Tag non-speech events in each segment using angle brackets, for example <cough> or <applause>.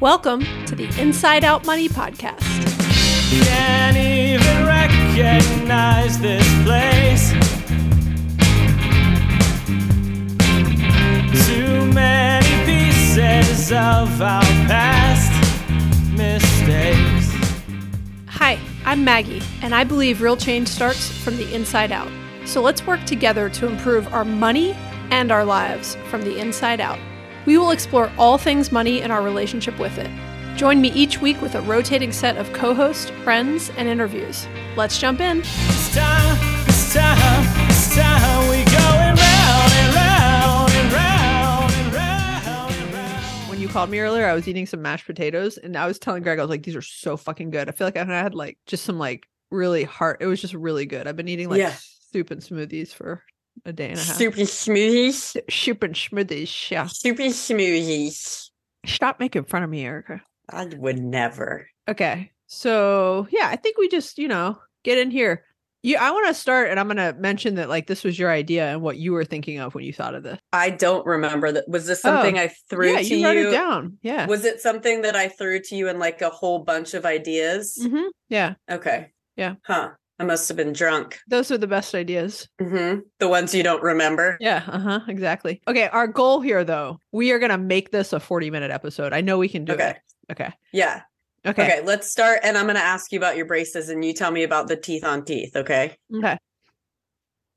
Welcome to the Inside Out Money Podcast. Can't even recognize this place. Too many pieces of our past mistakes. Hi, I'm Maggie, and I believe real change starts from the inside out. So let's work together to improve our money and our lives from the inside out. We will explore all things money and our relationship with it. Join me each week with a rotating set of co hosts, friends, and interviews. Let's jump in. It's time, it's time, it's time. We going round and round and round and round and round. when you called me earlier, I was eating some mashed potatoes and I was telling Greg, I was like, these are so fucking good. I feel like I had like just some like really heart. It was just really good. I've been eating like Yeah. soup and smoothies for a day and a half. Super smoothies. Super and smoothies. Yeah. Super smoothies. Stop making fun of me, Erica. I would never. Okay. So yeah, I think we just, you know, get in here. You I want to start and I'm gonna mention that like this was your idea and what you were thinking of when you thought of this. I don't remember that. Was this something Oh, I threw yeah, to you you? wrote it down. Yeah. Was it something that I threw to you in like a whole bunch of ideas? hmm Yeah. Okay. Yeah. Huh. I must have been drunk. Those are the best ideas. hmm The ones you don't remember. Yeah, uh-huh, exactly. Okay, our goal here though, we are gonna make this a 40 minute episode. I know we can do Okay. it. Okay. Yeah. Okay. Okay. Let's start. And I'm going to ask you about your braces and you tell me about the teeth on teeth. Okay. Okay.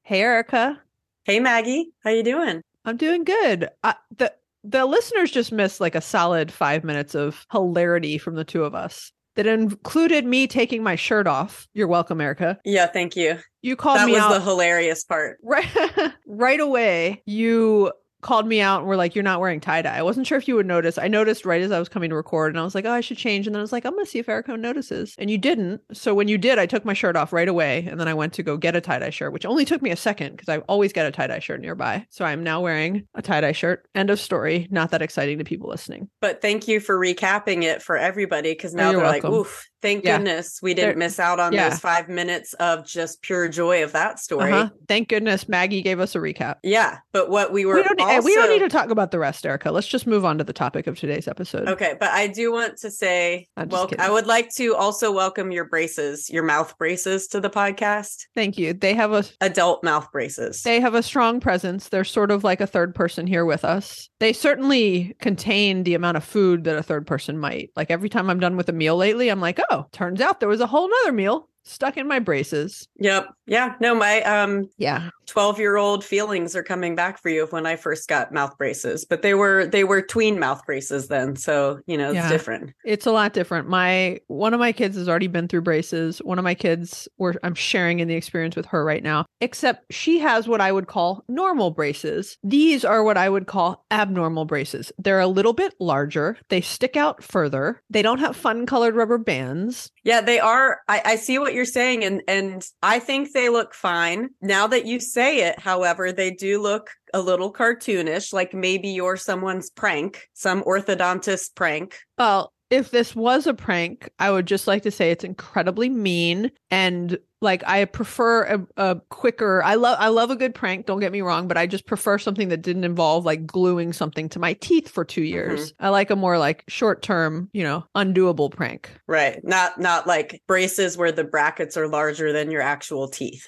Hey Erica. Hey, Maggie. How you doing? I'm doing good. Uh, the the listeners just missed like a solid five minutes of hilarity from the two of us that included me taking my shirt off. You're welcome, Erica. Yeah. Thank you. You called that me was out the hilarious part. right <laughs> right away. You called me out and were like, "You're not wearing tie dye." I wasn't sure if you would notice. I noticed right as I was coming to record, and I was like, "Oh, I should change." And then I was like, "I'm gonna see if Erica notices." And you didn't. So when you did, I took my shirt off right away, and then I went to go get a tie dye shirt, which only took me a second because I always get a tie dye shirt nearby. So I'm now wearing a tie dye shirt. End of story. Not that exciting to people listening. But thank you for recapping it for everybody because now you're they're like, welcome. oof, thank Yeah. goodness we didn't They're- miss out on yeah. those five minutes of just pure joy of that story. Uh-huh. Thank goodness Maggie gave us a recap. Yeah. But what we were We don't, need, also, we don't need to talk about the rest, Erica. Let's just move on to the topic of today's episode. Okay, but I do want to say, well, kidding. I would like to also welcome your braces, your mouth braces to the podcast. Thank you. They have a Adult mouth braces. They have a strong presence. They're sort of like a third person here with us. They certainly contain the amount of food that a third person might. Like every time I'm done with a meal lately, I'm like, oh, turns out there was a whole nother meal stuck in my braces. yep. Yeah. No, my um Yeah. 12 year old feelings are coming back for you of when I first got mouth braces, but they were they were tween mouth braces then. So, you know, it's Yeah. different. It's a lot different. My one of my kids has already been through braces. One of my kids were I'm sharing in the experience with her right now. Except she has what I would call normal braces. These are what I would call abnormal braces. They're a little bit larger. They stick out further. They don't have fun colored rubber bands. Yeah, they are. I, I see what you're saying, and and I think they look fine. Now that you say it, however, they do look a little cartoonish, like maybe you're someone's prank, some orthodontist prank. Well, if this was a prank, I would just like to say it's incredibly mean and like I prefer a, a quicker I love I love a good prank, don't get me wrong, but I just prefer something that didn't involve like gluing something to my teeth for 2 mm-hmm. years. I like a more like short-term, you know, undoable prank. Right. Not not like braces where the brackets are larger than your actual teeth.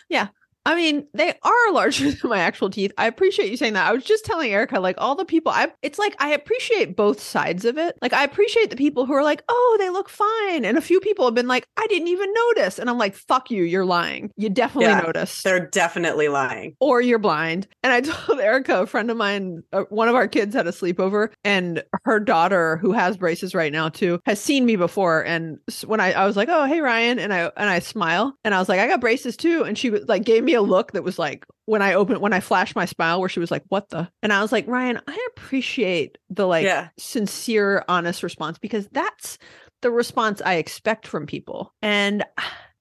I mean, they are <laughs> larger than my actual teeth. I appreciate you saying that. I was just telling Erica, like all the people, I it's like I appreciate both sides of it. Like I appreciate the people who are like, oh, they look fine, and a few people have been like, I didn't even notice, and I'm like, fuck you, you're lying. You definitely Yeah, noticed, They're definitely lying. or you're blind. And I <laughs> told Erica, a friend of mine, uh, one of our kids had a sleepover, and her daughter, who has braces right now too, has seen me before. And when I I was like, oh hey Ryan, and I and I smile, and I was like, I got braces too, and she was like gave me a look that was like when I opened when I flashed my smile where she was like, "What the?" And I was like, "Ryan, I appreciate the like Yeah. sincere honest response because that's the response I expect from people." And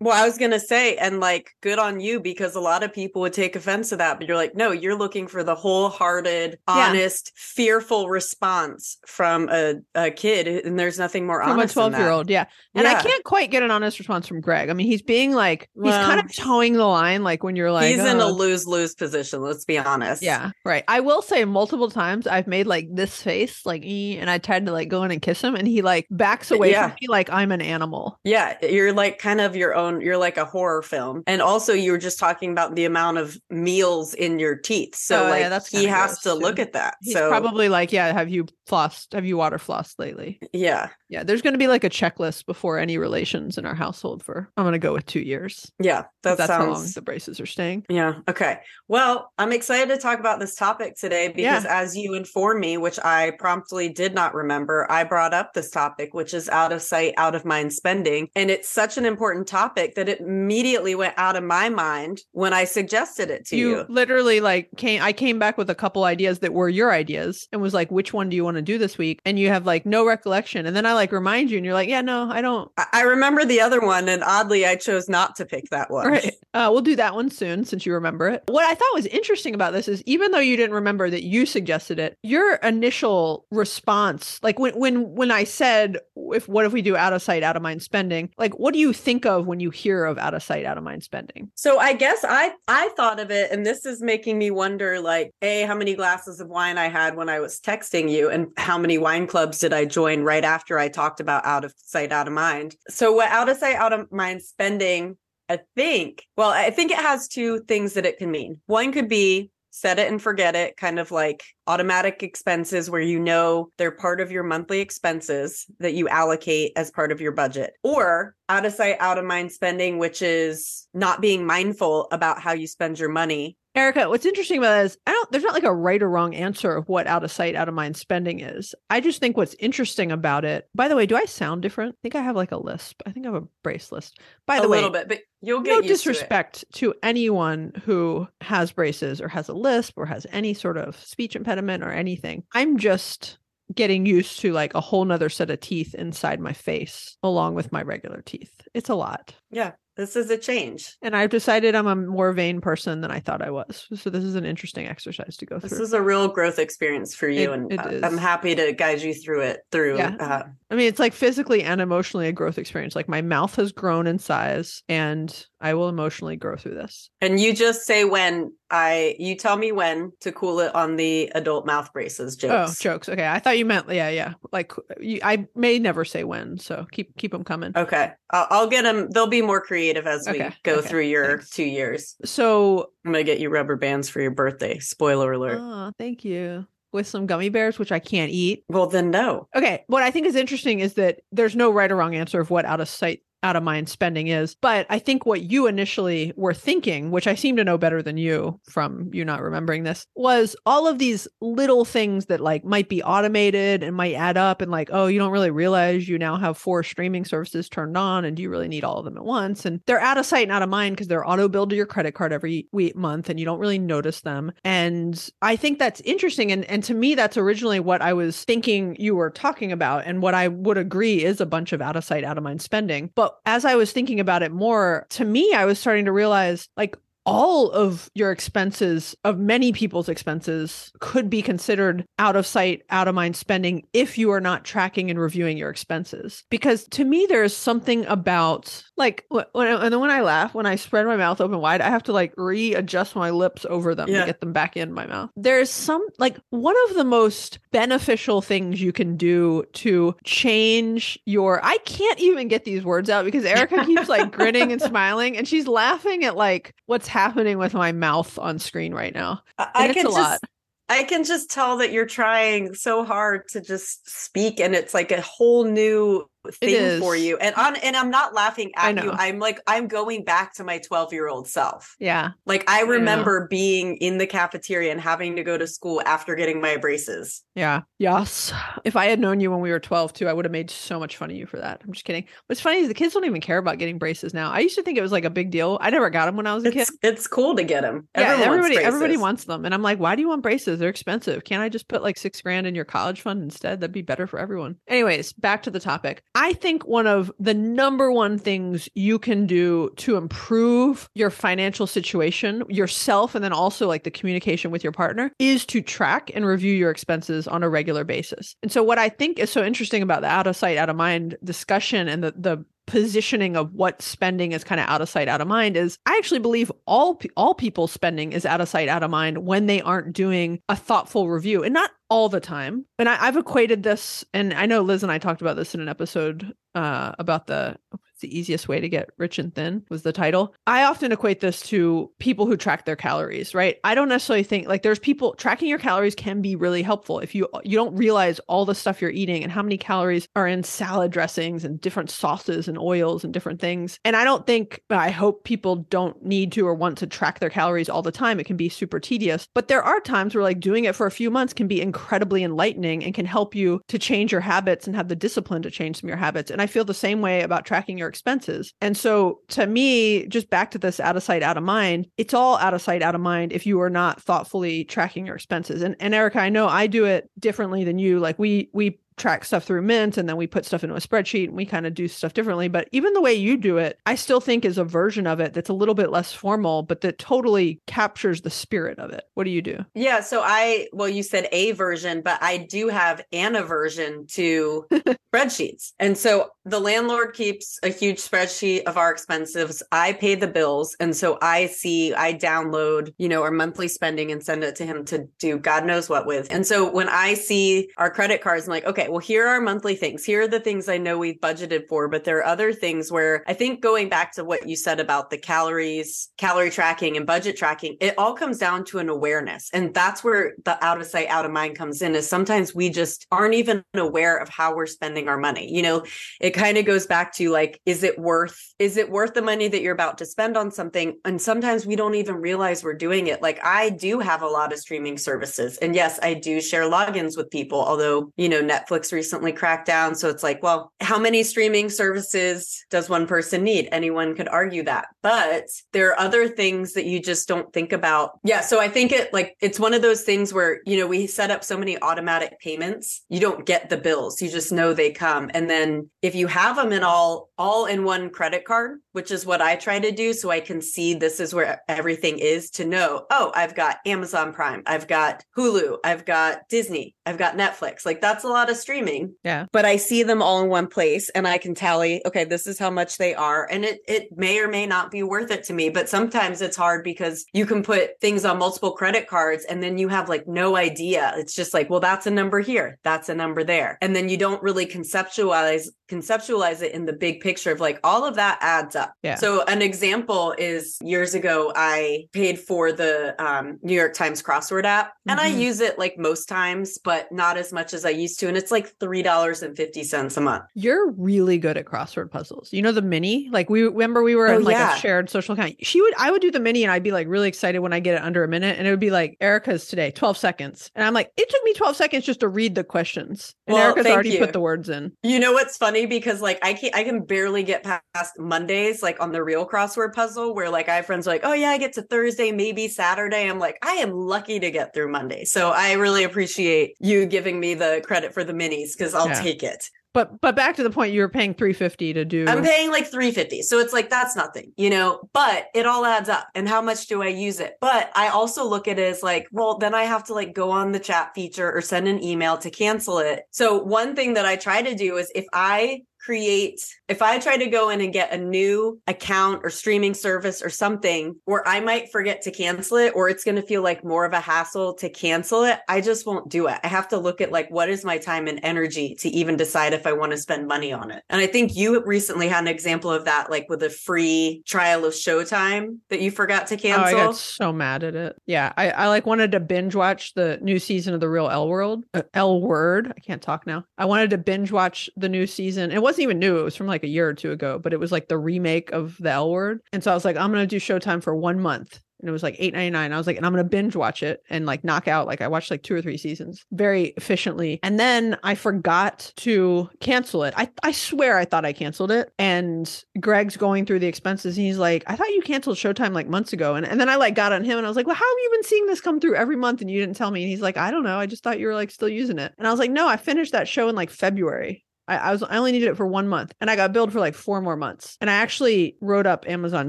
Well, I was going to say, and like, good on you because a lot of people would take offense to that. But you're like, no, you're looking for the wholehearted, Yeah. honest, fearful response from a, a kid. And there's nothing more From a honest. than 12 that. year old, yeah. And I can't quite get an honest response from Greg. I mean, he's being like, he's kind of toeing the line, like when you're like, He's in a "Oh, lose lose position. Let's be honest. Yeah, right. I will say multiple times I've made like this face, like, "Eh," and I tried to like go in and kiss him, and he like backs away Yeah. from me like I'm an animal. Yeah, you're like kind of your own, you're like a horror film. And also you were just talking about the amount of meals in your teeth. So Oh, yeah, like that's he has to too. look at that. He's so probably like, yeah, have you flossed? Have you water flossed lately? yeah. Yeah, there's going to be like a checklist before any relations in our household for. I'm going to go with two years. Yeah. That That's how long sounds the braces are staying. Yeah. Okay. Well, I'm excited to talk about this topic today because as you informed me, which I promptly did not remember, I brought up this topic, which is out of sight, out of mind spending. And it's such an important topic that it immediately went out of my mind when I suggested it to you, you. literally like came i came back with a couple ideas that were your ideas and was like which one do you want to do this week and you have like no recollection and then i like remind you and you're like yeah no i don't I- I remember the other one, and oddly, I chose not to pick that one. Right. Uh, we'll do that one soon since you remember it. What I thought was interesting about this is even though you didn't remember that you suggested it, your initial response, like when when when I said if what if we do out of sight, out of mind spending, like what do you think of when you hear of out of sight, out of mind spending? So I guess I I thought of it, and this is making me wonder, like, a how many glasses of wine I had when I was texting you, and how many wine clubs did I join right after I talked about out of sight, out of mind. So what out of sight, out of mind spending, I think. Well, I think it has two things that it can mean. One could be set it and forget it, kind of like automatic expenses where you know they're part of your monthly expenses that you allocate as part of your budget, or out of sight, out of mind spending, which is not being mindful about how you spend your money. Erica, what's interesting about that is I don't there's not like a right or wrong answer of what out of sight, out of mind spending is. I just think what's interesting about it. By the way, do I sound different? I think I have like a lisp. I think I have a brace list. By a the way, a little bit, but you'll no get to it. disrespect to, anyone who has braces or has a lisp or has any sort of speech impediment or anything. I'm just getting used to like a whole nother set of teeth inside my face along with my regular teeth. It's a lot. Yeah, this is a change. And I've decided I'm a more vain person than I thought I was. So this is an interesting exercise to go through. This is a real growth experience for you, It- and it uh. I'm happy to guide you through it. Through, Yeah. uh, I mean, it's like physically and emotionally a growth experience. Like my mouth has grown in size and I will emotionally grow through this. and you just say when I, you tell me when to cool it on the adult mouth braces oh, jokes. Oh, jokes. Okay, I thought you meant yeah, yeah. Like you, I may never say when, so keep keep them coming. Okay, I'll, I'll get them. They'll be more creative as we go okay, through your thanks. two years. So, I'm gonna get you rubber bands for your birthday. Spoiler alert. oh, thank you. With some gummy bears, which I can't eat. well, then no. Okay, what I think is interesting is that there's no right or wrong answer of what out of sight, out of mind spending is. But I think what you initially were thinking, which I seem to know better than you from you not remembering this, was all of these little things that like might be automated and might add up and like, oh, you don't really realize you now have four streaming services turned on and do you really need all of them at once? And they're out of sight and out of mind because they're auto billed to your credit card every week month and you don't really notice them. And I think that's interesting. And and to me, that's originally what I was thinking you were talking about, and what I would agree is a bunch of out of sight, out of mind spending. But as I was thinking about it more, to me, I was starting to realize like all of your expenses of many people's expenses could be considered out of sight out of mind spending if you are not tracking and reviewing your expenses because to me there's something about like wh- when and then when i laugh when i spread my mouth open wide i have to like readjust my lips over them Yeah. to get them back in my mouth there's some like one of the most beneficial things you can do to change your i can't even get these words out because erica keeps like grinning and <laughs> smiling and she's laughing at like what's happening with my mouth on screen right now I, And I can a just. lot. I can just tell that you're trying so hard to just speak, and it's like a whole new thing for you. And on, and I'm not laughing at you. I'm like, I'm going back to my 12 year old self. yeah Like I remember being in the cafeteria and having to go to school after getting my braces. Yeah. Yes. If I had known you when we were 12 too, I would have made so much fun of you for that. I'm just kidding. What's funny is the kids don't even care about getting braces now. I used to think it was like a big deal. I never got them when I was a kid. It's it's cool to get them. Yeah, Everyone everybody wants everybody wants them. And I'm like, why do you want braces? They're expensive. Can't I just put like six grand in your college fund instead? That'd be better for everyone. Anyways, back to the topic. I think one of the number one things you can do to improve your financial situation, yourself, and then also like the communication with your partner is to track and review your expenses on a regular basis. And so, what I think is so interesting about the out of sight, out of mind discussion and the, the positioning of what spending is kind of out of sight out of mind is I actually believe all all people's spending is out of sight out of mind when they aren't doing a thoughtful review and not all the time. And I, i've equated this and i know liz and i talked about this in an episode uh, about the the easiest way to get rich and thin was the title. I often equate this to people who track their calories, right? I don't necessarily think like there's people tracking your calories can be really helpful if you you don't realize all the stuff you're eating and how many calories are in salad dressings and different sauces and oils and different things. And I don't think I hope people don't need to or want to track their calories all the time. It can be super tedious, but there are times where like doing it for a few months can be incredibly enlightening and can help you to change your habits and have the discipline to change some of your habits. And I feel the same way about tracking your expenses. And so to me, just back to this out of sight, out of mind, it's all out of sight, out of mind if you are not thoughtfully tracking your expenses. And and Erica, I know I do it differently than you. Like we we track stuff through Mint and then we put stuff into a spreadsheet and we kind of do stuff differently. But even the way you do it, I still think is a version of it that's a little bit less formal, but that totally captures the spirit of it. What do you do? Yeah, so I well, you said a version, but I do have an aversion to <laughs> spreadsheets. And so the landlord keeps a huge spreadsheet of our expenses. I pay the bills. And so I see, I download, you know, our monthly spending and send it to him to do God knows what with. And so when I see our credit cards, I'm like, okay, well, here are monthly things. Here are the things I know we've budgeted for, but there are other things where I think going back to what you said about the calories, calorie tracking and budget tracking, it all comes down to an awareness. And that's where the out of sight, out of mind comes in is sometimes we just aren't even aware of how we're spending our money. You know, it kind of goes back to like, is it worth, is it worth the money that you're about to spend on something? And sometimes we don't even realize we're doing it. Like I do have a lot of streaming services. And yes, I do share logins with people, although, you know, Netflix recently cracked down. So it's like, well, how many streaming services does one person need? Anyone could argue that. But there are other things that you just don't think about. Yeah. So I think it like it's one of those things where, you know, we set up so many automatic payments, you don't get the bills. You just know they come. And then if you have them in all all in one credit card, which is what I try to do so I can see this is where everything is to know, oh, I've got Amazon Prime, I've got Hulu, I've got Disney, I've got Netflix. Like that's a lot of streaming. Yeah. But I see them all in one place and I can tally, okay, this is how much they are. And it it may or may not be worth it to me. But sometimes it's hard because you can put things on multiple credit cards and then you have like no idea. It's just like, well, that's a number here, that's a number there. And then you don't really conceptualize conceptualize it in the big picture of like all of that adds up. Yeah. So an example is years ago I paid for the um, New York Times crossword app and I Mhm. use it like most times, but not as much as I used to. And it's like three dollars and fifty cents a month. You're really good at crossword puzzles. You know the mini? Like we remember we were Oh, in like yeah. a shared social account. She would I would do the mini and I'd be like really excited when I get it under a minute and it would be like Erica's today, 12 seconds. And I'm like, it took me 12 seconds just to read the questions. And Well, Erica's already you. put the words in. You know what's funny because like I can I can barely get past Mondays like on the real crossword puzzle where like I have friends like oh yeah I get to Thursday maybe Saturday I'm like I am lucky to get through Monday so I really appreciate you giving me the credit for the minis because I'll Yeah. take it. But but back to the point you were paying 350 to do I'm paying like 350 so it's like that's nothing you know? But it all adds up and how much do I use it? But I also look at it as like well then I have to like go on the chat feature or send an email to cancel it. So one thing that I try to do is if I create if I try to go in and get a new account or streaming service or something where I might forget to cancel it or it's going to feel like more of a hassle to cancel it, I just won't do it. I have to look at like what is my time and energy to even decide if I want to spend money on it. And I think you recently had an example of that like with a free trial of Showtime that you forgot to Oh, I cancel. got so mad at it. Yeah, I, I like wanted to binge watch the new season of the Real L World, uh, L Word. I can't talk now. I wanted to binge watch the new season. It wasn't even new. It was from like a year or two ago, but it was like the remake of the L Word. And so I was like, I'm gonna do Showtime for one month. And it was like eight ninety nine. I was like, and I'm gonna binge watch it and like knock out. Like I watched like two or three seasons very efficiently. And then I forgot to cancel it. I I swear I thought I canceled it. And Greg's going through the expenses. And he's like, I thought you canceled Showtime like months ago. And and then I like got on him and I was like, Well, how have you been seeing this come through every month and you didn't tell me? And he's like, I don't know. I just thought you were like still using it. And I was like, No, I finished that show in like February. I, I was I only needed it for one month, and I got billed for like four more months. And I actually wrote up Amazon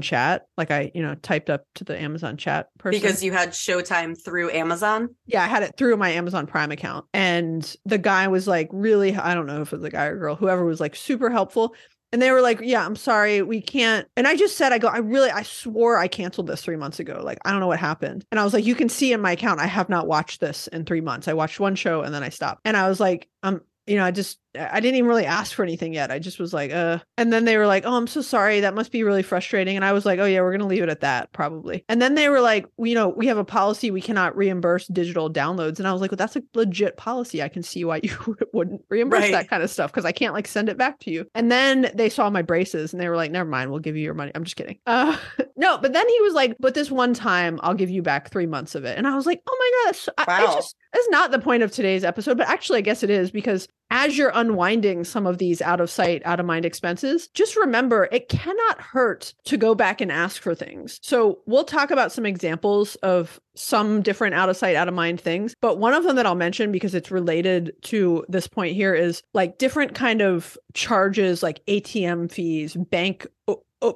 Chat, like I you know typed up to the Amazon Chat person Because you had Showtime through Amazon. yeah, I had it through my Amazon Prime account. And the guy was like really, I don't know if it was a guy or girl, whoever was like super helpful. And they were like, Yeah, I'm sorry, we can't. And I just said, I go, I really, I swore I canceled this three months ago. Like, I don't know what happened. And I was like, You can see in my account, I have not watched this in three months. I watched one show and then I stopped. And I was like, um, you know, I just, I didn't even really ask for anything yet. I just was like, uh, and then they were like, oh, I'm so sorry. That must be really frustrating. And I was like, oh, yeah, we're going to leave it at that probably. And then they were like, well, you know, we have a policy. We cannot reimburse digital downloads. And I was like, well, that's a legit policy. I can see why <laughs> you wouldn't reimburse Right. that kind of stuff because I can't like send it back to you. And then they saw my braces and they were like, never mind. We'll give you your money. I'm just kidding. Uh, <laughs> no, but then he was like, but this one time I'll give you back three months of it. And I was like, oh my God. That's, I, it's Wow. just, that's not the point of today's episode, but actually, I guess it is because as you're unwinding some of these out of sight, out of mind expenses, just remember it cannot hurt to go back and ask for things. So we'll talk about some examples of some different out of sight, out of mind things. But one of them that I'll mention because it's related to this point here is like different kind of charges like ATM fees, bank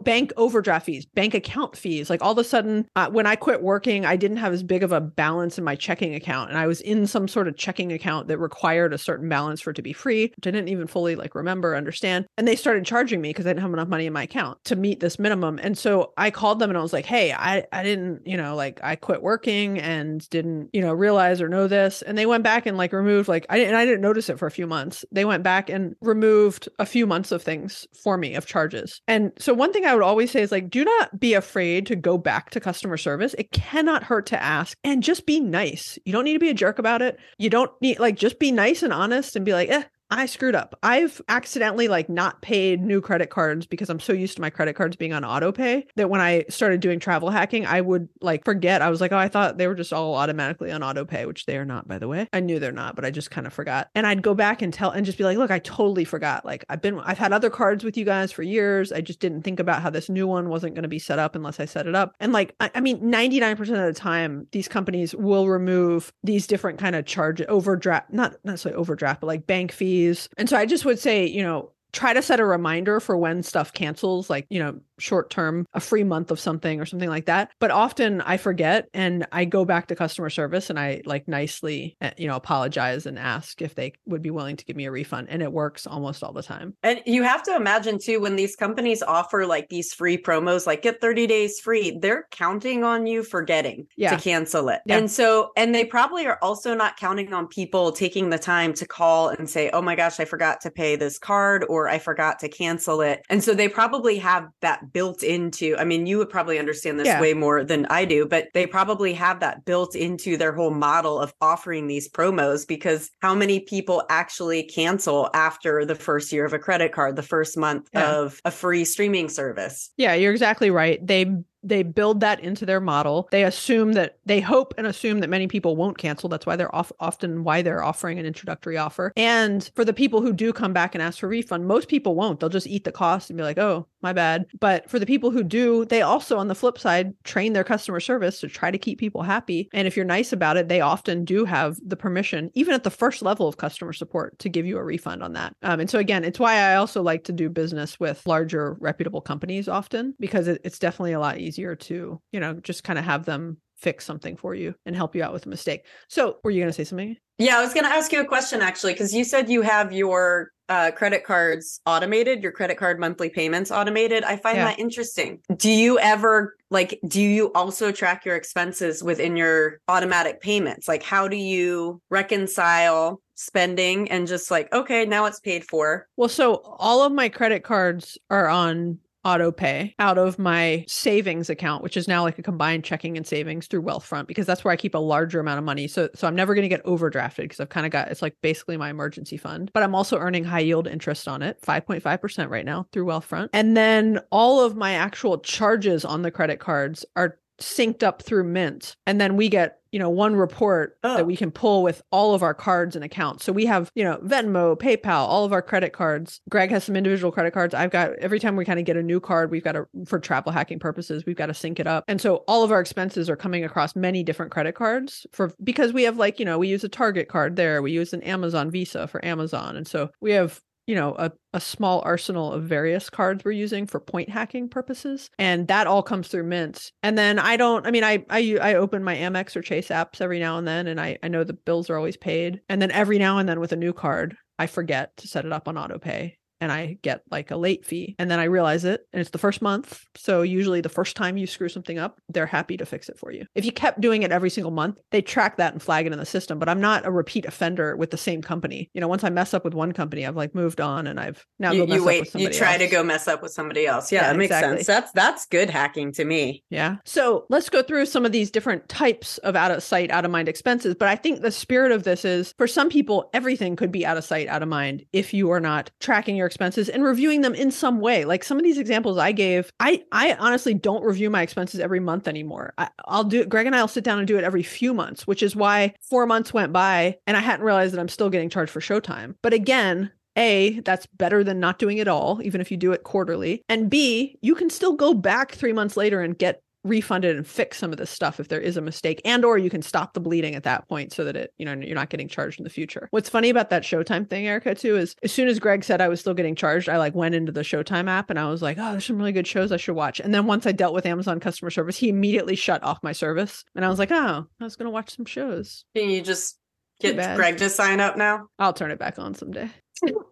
bank overdraft fees, bank account fees. Like all of a sudden, uh, when I quit working, I didn't have as big of a balance in my checking account, and I was in some sort of checking account that required a certain balance for it to be free, which I didn't even fully like remember, understand. And they started charging me because I didn't have enough money in my account to meet this minimum. And so I called them and I was like, "Hey, I I didn't, you know, like I quit working and didn't, you know, realize or know this." And they went back and like removed like I didn't I didn't notice it for a few months. They went back and removed a few months of things for me of charges. And so one thing I would always say is like do not be afraid to go back to customer service. It cannot hurt to ask and just be nice. You don't need to be a jerk about it. You don't need like just be nice and honest and be like, "Eh, I screwed up. I've accidentally like not paid new credit cards because I'm so used to my credit cards being on auto pay that when I started doing travel hacking, I would like forget. I was like, oh, I thought they were just all automatically on auto pay, which they are not, by the way. I knew they're not, but I just kind of forgot. And I'd go back and tell and just be like, look, I totally forgot. Like I've been, I've had other cards with you guys for years. I just didn't think about how this new one wasn't going to be set up unless I set it up. And like, I, I mean, 99% of the time, these companies will remove these different kind of charge overdraft, not necessarily overdraft, but like bank fees. And so I just would say, you know, try to set a reminder for when stuff cancels, like, you know, short term, a free month of something or something like that. But often I forget and I go back to customer service and I like nicely, uh, you know, apologize and ask if they would be willing to give me a refund. And it works almost all the time. And you have to imagine too, when these companies offer like these free promos, like get 30 days free, they're counting on you forgetting Yeah. to cancel it. Yeah. And so, and they probably are also not counting on people taking the time to call and say, oh my gosh, I forgot to pay this card or I forgot to cancel it. And so they probably have that built into, I mean, you would probably understand this Yeah. way more than I do, but they probably have that built into their whole model of offering these promos because how many people actually cancel after the first year of a credit card, the first month Yeah. of a free streaming service? Yeah, you're exactly right. They they build that into their model. They assume that they hope and assume that many people won't cancel. That's why they're off, often why they're offering an introductory offer. And for the people who do come back and ask for refund, most people won't. They'll just eat the cost and be like, "Oh, my bad." But for the people who do, they also on the flip side train their customer service to try to keep people happy. And if you're nice about it, they often do have the permission, even at the first level of customer support, to give you a refund on that. Um, and so again, it's why I also like to do business with larger reputable companies often because it, it's definitely a lot easier to, you know, just kind of have them fix something for you and help you out with a mistake. So, were you going to say something? Yeah, I was going to ask you a question actually, because you said you have your uh, credit cards automated, your credit card monthly payments automated. I find Yeah. that interesting. Do you ever like, do you also track your expenses within your automatic payments? Like, how do you reconcile spending and just like, okay, now it's paid for? Well, so all of my credit cards are on auto pay out of my savings account, which is now like a combined checking and savings through Wealthfront because that's where I keep a larger amount of money. So so I'm never going to get overdrafted because I've kind of got it's like basically my emergency fund. But I'm also earning high yield interest on it, 5.5% right now through Wealthfront. And then all of my actual charges on the credit cards are synced up through Mint. And then we get, you know, one report Oh. that we can pull with all of our cards and accounts. So we have, you know, Venmo, PayPal, all of our credit cards. Greg has some individual credit cards. I've got every time we kind of get a new card, we've got to for travel hacking purposes, we've got to sync it up. And so all of our expenses are coming across many different credit cards for because we have like, you know, we use a Target card there, we use an Amazon Visa for Amazon. And so we have you know, a, a small arsenal of various cards we're using for point hacking purposes. And that all comes through Mint. And then I don't, I mean, I, I, I open my Amex or Chase apps every now and then, and I, I know the bills are always paid. And then every now and then with a new card, I forget to set it up on auto pay and I get like a late fee. And then I realize it and it's the first month. So usually the first time you screw something up, they're happy to fix it for you. If you kept doing it every single month, they track that and flag it in the system. But I'm not a repeat offender with the same company. You know, once I mess up with one company, I've like moved on and I've now you, go mess you up wait with you somebody try to else. go mess up with somebody else yeah, Yeah, that makes exactly. sense that's that's good hacking to me Yeah. So let's go through some of these different types of out of sight, out of mind expenses. But I think the spirit of this is for some people, everything could be out of sight, out of mind if you are not tracking your expenses and reviewing them in some way. Like some of these examples I gave, I, I honestly don't review my expenses every month anymore. I, I'll do. Greg and I will sit down and do it every few months, which is why four months went by and I hadn't realized that I'm still getting charged for Showtime. But again, a, that's better than not doing it all, even if you do it quarterly. And B, you can still go back three months later and get refunded and fix some of this stuff if there is a mistake and or you can stop the bleeding at that point so that it you know you're not getting charged in the future. What's funny about that showtime thing erica too is as soon as greg said i was still getting charged i like went into the showtime app and i was like oh there's some really good shows i should watch. And then once i dealt with amazon customer service he immediately shut off my service. And i was like oh i was gonna watch some shows. Can you just get greg to sign up now? I'll turn it back on someday.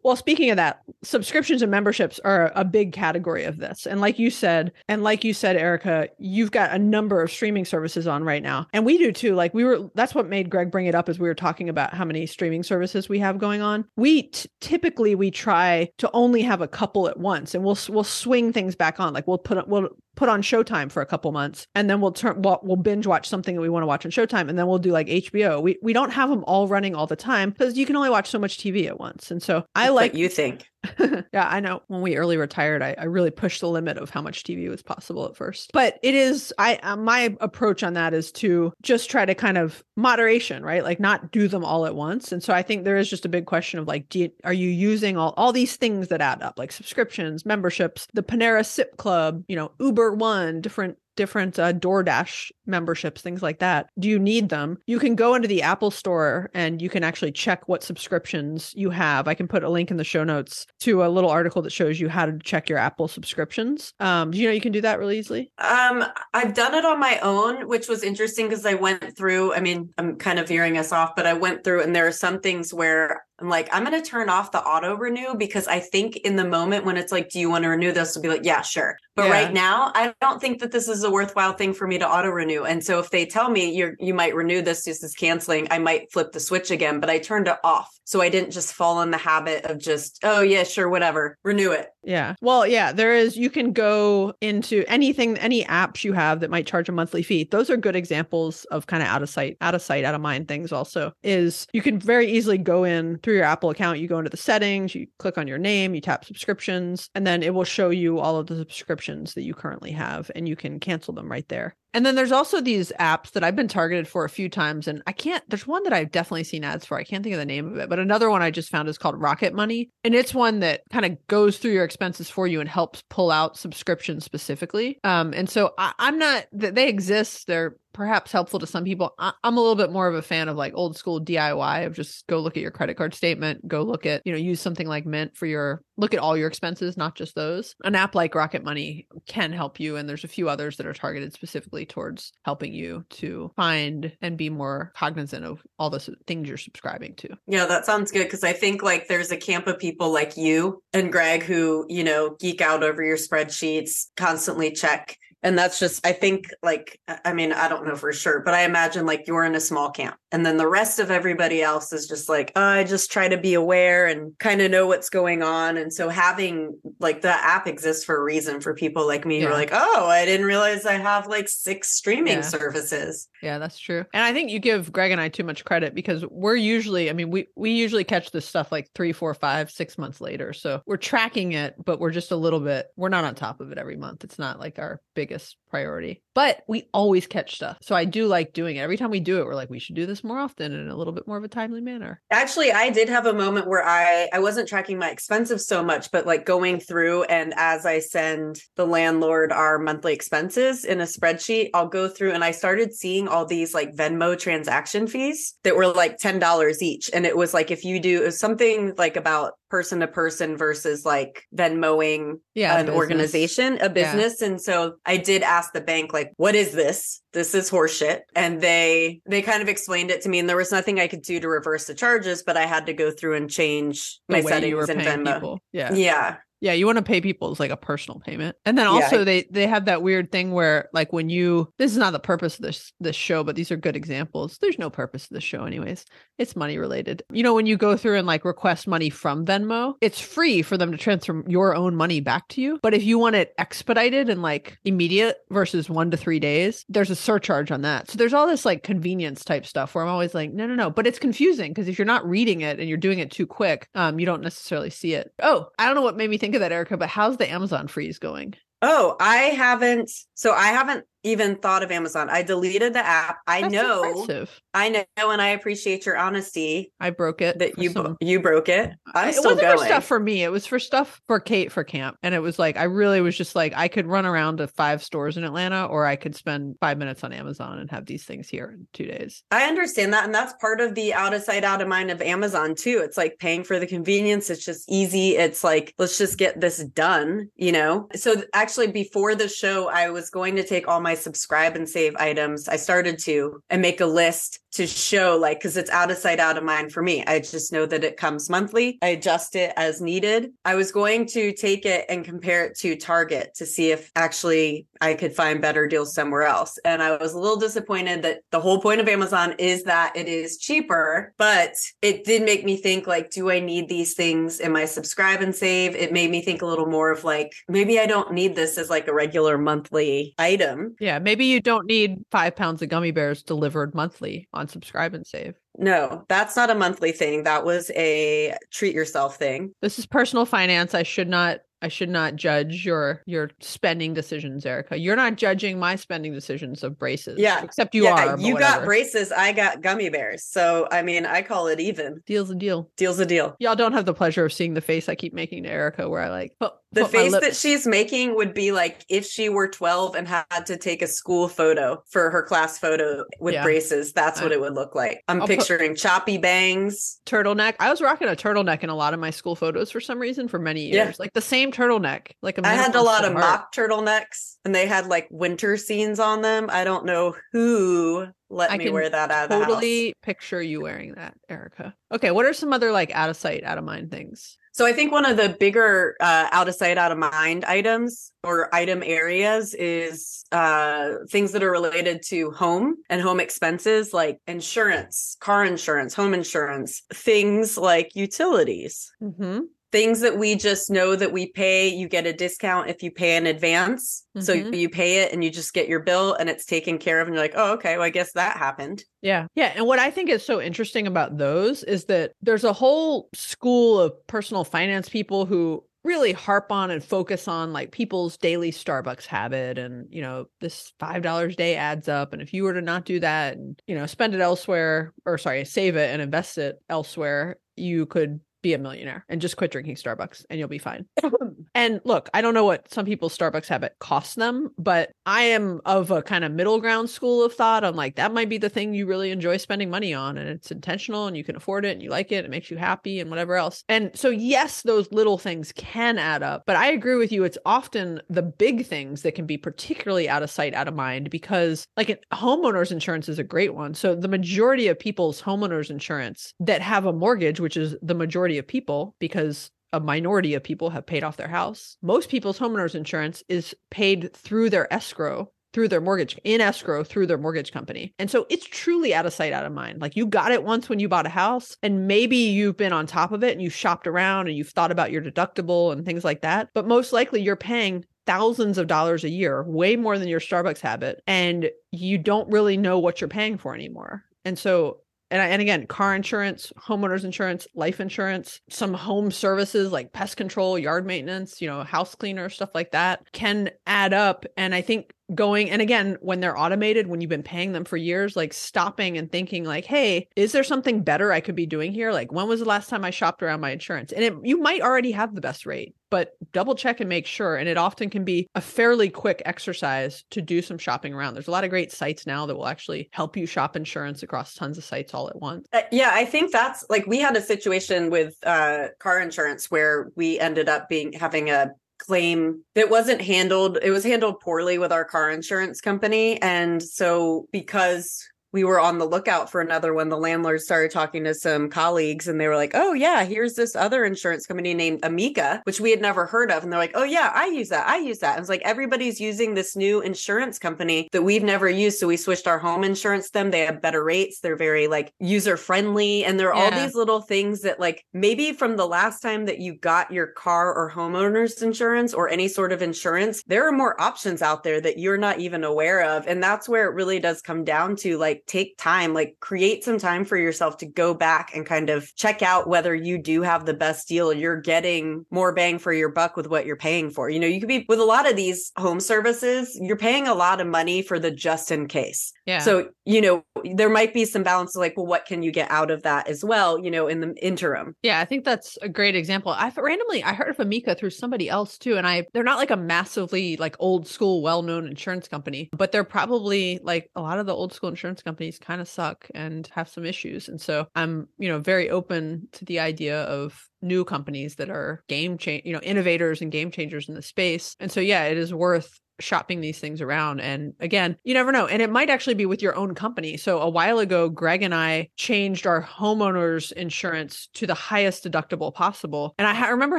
Well, speaking of that, subscriptions and memberships are a big category of this. And like you said, and like you said, Erica, you've got a number of streaming services on right now. And we do too. Like we were, that's what made Greg bring it up as we were talking about how many streaming services we have going on. We t- typically, we try to only have a couple at once and we'll, we'll swing things back on. Like we'll put, we'll, put on Showtime for a couple months, and then we'll turn we'll, we'll binge watch something that we want to watch on Showtime, and then we'll do like HBO. We we don't have them all running all the time because you can only watch so much TV at once. And so I like what you think <laughs> yeah, I know. When we early retired, I, I really pushed the limit of how much TV was possible at first. But it is, I uh, my approach on that is to just try to kind of moderation, right? Like not do them all at once. And so I think there is just a big question of like, do you, are you using all all these things that add up, like subscriptions, memberships, the Panera Sip Club, you know, Uber One, different different uh, DoorDash memberships, things like that. Do you need them? You can go into the Apple Store and you can actually check what subscriptions you have. I can put a link in the show notes to a little article that shows you how to check your Apple subscriptions. Um, do you know you can do that really easily? Um, I've done it on my own, which was interesting because I went through. I mean, I'm kind of veering us off, but I went through, and there are some things where I'm like, I'm going to turn off the auto renew because I think in the moment when it's like, do you want to renew this? Will be like, yeah, sure. But Yeah. right now, I don't think that this is a worthwhile thing for me to auto renew. And so if they tell me you're you might renew this, this is canceling, I might flip the switch again. But I turned it off, so I didn't just fall in the habit of just, oh yeah, sure, whatever, renew it. Yeah. Well, yeah, there is, you can go into anything, any apps you have that might charge a monthly fee. Those are good examples of kind of out of sight, out of sight, out of mind things also is you can very easily go in through your Apple account. You go into the settings, you click on your name, you tap subscriptions, and then it will show you all of the subscriptions that you currently have and you can cancel them right there. And then there's also these apps that I've been targeted for a few times. And I can't, there's one that I've definitely seen ads for. I can't think of the name of it, but another one I just found is called Rocket Money. And it's one that kind of goes through your expenses for you and helps pull out subscriptions specifically. Um, and so I, I'm not, th- they exist. They're perhaps helpful to some people. I, I'm a little bit more of a fan of like old school DIY of just go look at your credit card statement, go look at, you know, use something like Mint for your, look at all your expenses, not just those. An app like Rocket Money can help you. And there's a few others that are targeted specifically towards helping you to find and be more cognizant of all the things you're subscribing to. Yeah, that sounds good because I think like there's a camp of people like you and Greg who, you know, geek out over your spreadsheets, constantly check. And that's just, I think, like, I mean, I don't know for sure, but I imagine like you're in a small camp. And then the rest of everybody else is just like, oh, I just try to be aware and kind of know what's going on. And so having like the app exists for a reason for people like me who are like, oh, I didn't realize I have like six streaming Yeah. services. Yeah, that's true. And I think you give Greg and I too much credit because we're usually, I mean, we we usually catch this stuff like three, four, five, six months later. So we're tracking it, but we're just a little bit, we're not on top of it every month. It's not like our biggest priority. But we always catch stuff. So I do like doing it. Every time we do it, we're like, we should do this more often in a little bit more of a timely manner. Actually, I did have a moment where I I wasn't tracking my expenses so much, but like going through and as I send the landlord our monthly expenses in a spreadsheet, I'll go through and I started seeing all these like Venmo transaction fees that were like $10 each. And it was like if you do something like about person to person versus like Venmoing Yeah. an business. organization, a business. And so I did ask the bank, like, what is this? This is horseshit. And they they kind of explained it to me. And there was nothing I could do to reverse the charges, but I had to go through and change The my way you were settings in Venmo. people. Yeah. Yeah. Yeah, you want to pay people as like a personal payment. And then Yeah, also I- they they have that weird thing where like when you this is not the purpose of this this show, but these are good examples. There's no purpose to this show anyways. It's money related. You know, when you go through and like request money from Venmo, it's free for them to transfer your own money back to you. But if you want it expedited and like immediate versus 1 to 3 days, there's a surcharge on that. So there's all this like convenience type stuff where I'm always like, no, no, no. But it's confusing because if you're not reading it and you're doing it too quick, um, you don't necessarily see it. Oh, I don't know what made me think of that, Erica, but how's the Amazon freeze going? Oh, I haven't. So I haven't even thought of Amazon. I deleted the app. I That's know. impressive. I know, and I appreciate your honesty I broke it. that you some- you broke it. I'm it still wasn't going. for stuff for me. It was for stuff for Kate for camp. And it was like, I really was just like, I could run around to five stores in Atlanta, or I could spend five minutes on Amazon and have these things here in two days. I understand that. And that's part of the out of sight, out of mind of Amazon too. It's like paying for the convenience. It's just easy. It's like, let's just get this done, you know? So actually, before the show, I was going to take all my subscribe and save items. I started to and make a list to show like, cause it's out of sight, out of mind for me. I just know that it comes monthly. I adjust it as needed. I was going to take it and compare it to Target to see if actually I could find better deals somewhere else. And I was a little disappointed that the whole point of Amazon is that it is cheaper, but it did make me think like, do I need these things in my subscribe and save? It made me think a little more of like, maybe I don't need this as like a regular monthly item. Yeah. Maybe you don't need five pounds of gummy bears delivered monthly on subscribe and save. No, that's not a monthly thing. That was a treat yourself thing. This is personal finance. I should not I should not judge your your spending decisions, Erica. You're not judging my spending decisions of braces. Yeah. Except you yeah, are. you got braces. I got gummy bears. So, I mean, I call it even. Deal's a deal. Deal's a deal. Y'all don't have the pleasure of seeing the face I keep making to Erica where I like The put face that she's making would be like if she were 12 and had to take a school photo for her class photo with Yeah. braces. That's what it would look like. I'm I'll put- picturing choppy bangs. turtleneck. I was rocking a turtleneck in a lot of my school photos for some reason for many years Yeah. Like the same turtleneck. Like a I had a lot of heart. mock turtlenecks and they had like winter scenes on them. I don't know who let I me wear that out of the house. Totally picture you wearing that, Erica. Okay, what are some other like out of sight, out of mind things? So I think one of the bigger uh, out of sight, out of mind items or item areas is uh, things that are related to home and home expenses like insurance, car insurance, home insurance, things like utilities. Mm-hmm. Things that we just know that we pay, you get a discount if you pay in advance. So Mhm. you pay it and you just get your bill and it's taken care of. And you're like, oh, okay, well, I guess that happened. Yeah. Yeah. And what I think is so interesting about those is that there's a whole school of personal finance people who really harp on and focus on like people's daily Starbucks habit and you know this five dollars a day adds up and if you were to not do that and you know spend it elsewhere or sorry save it and invest it elsewhere you could be a millionaire and just quit drinking Starbucks and you'll be fine. <coughs> and look, I don't know what some people's Starbucks habit costs them, but I am of a kind of middle ground school of thought on like that might be the thing you really enjoy spending money on and it's intentional and you can afford it and you like it, it makes you happy and whatever else. And so yes, those little things can add up, but I agree with you it's often the big things that can be particularly out of sight, out of mind because like homeowners insurance is a great one. So the majority of people's homeowners insurance that have a mortgage, which is the majority of people because a minority of people have paid off their house. Most people's homeowners insurance is paid through their escrow, through their mortgage, in escrow through their mortgage company. And so it's truly out of sight, out of mind. Like you got it once when you bought a house, and maybe you've been on top of it and you've shopped around and you've thought about your deductible and things like that. But most likely you're paying thousands of dollars a year, way more than your Starbucks habit, and you don't really know what you're paying for anymore. And so and, and again, car insurance, homeowners insurance, life insurance, some home services like pest control, yard maintenance, you know, house cleaner, stuff like that can add up. And I think going and again when they're automated when you've been paying them for years like stopping and thinking like hey is there something better i could be doing here? Like when was the last time i shopped around my insurance? And it, you might already have the best rate but double check and make sure and it often can be a fairly quick exercise to do some shopping around. There's a lot of great sites now that will actually help you shop insurance across tons of sites all at once. Uh, yeah, I think that's like we had a situation with uh car insurance where we ended up being having a claim that wasn't handled it was handled poorly with our car insurance company. And so because we were on the lookout for another one. The landlord started talking to some colleagues and they were like oh yeah here's this other insurance company named amica which we had never heard of. And they're like oh yeah i use that i use that. And it's like everybody's using this new insurance company that we've never used. So we switched our home insurance to them. They have better rates. They're very like user friendly and there are all these little things that like maybe from the last time that you got your car or homeowners insurance or any sort of insurance there are more options out there that you're not even aware of. And that's where it really does come down to like take time like create some time for yourself to go back and kind of check out whether you do have the best deal you're getting more bang for your buck with what you're paying for you know you could be with a lot of these home services you're paying a lot of money for the just in case yeah so, you know, there might be some balance of like, well, what can you get out of that as well, you know, in the interim? Yeah, I think that's a great example. I've randomly I heard of Amica through somebody else too, and I they're not like a massively like old school, well known insurance company, but they're probably like a lot of the old school insurance companies kind of suck and have some issues. And so I'm you know very open to the idea of new companies that are game change you know innovators and game changers in the space. And so yeah, it is worth shopping these things around and again you never know and it might actually be with your own company. So a while ago greg and i changed our homeowners insurance to the highest deductible possible and i ha- remember